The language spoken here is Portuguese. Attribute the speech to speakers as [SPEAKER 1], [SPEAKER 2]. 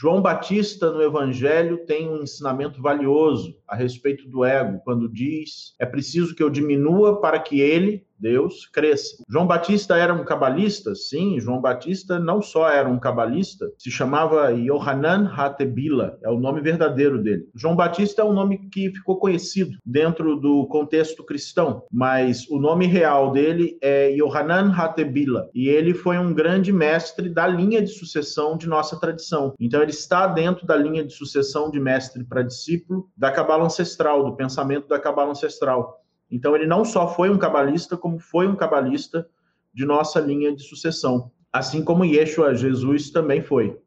[SPEAKER 1] João Batista no Evangelho tem um ensinamento valioso a respeito do ego, quando diz: é preciso que eu diminua para que ele, Deus cresça. João Batista era um cabalista? Sim, João Batista não só era um cabalista, se chamava Yohanan Hatebila, é o nome verdadeiro dele. João Batista é um nome que ficou conhecido dentro do contexto cristão, mas o nome real dele é Yohanan Hatebila, e ele foi um grande mestre da linha de sucessão de nossa tradição. Então ele está dentro da linha de sucessão de mestre para discípulo da cabala ancestral, do pensamento da cabala ancestral. Então, ele não só foi um cabalista, como foi um cabalista de nossa linha de sucessão, assim como Yeshua, Jesus, também foi.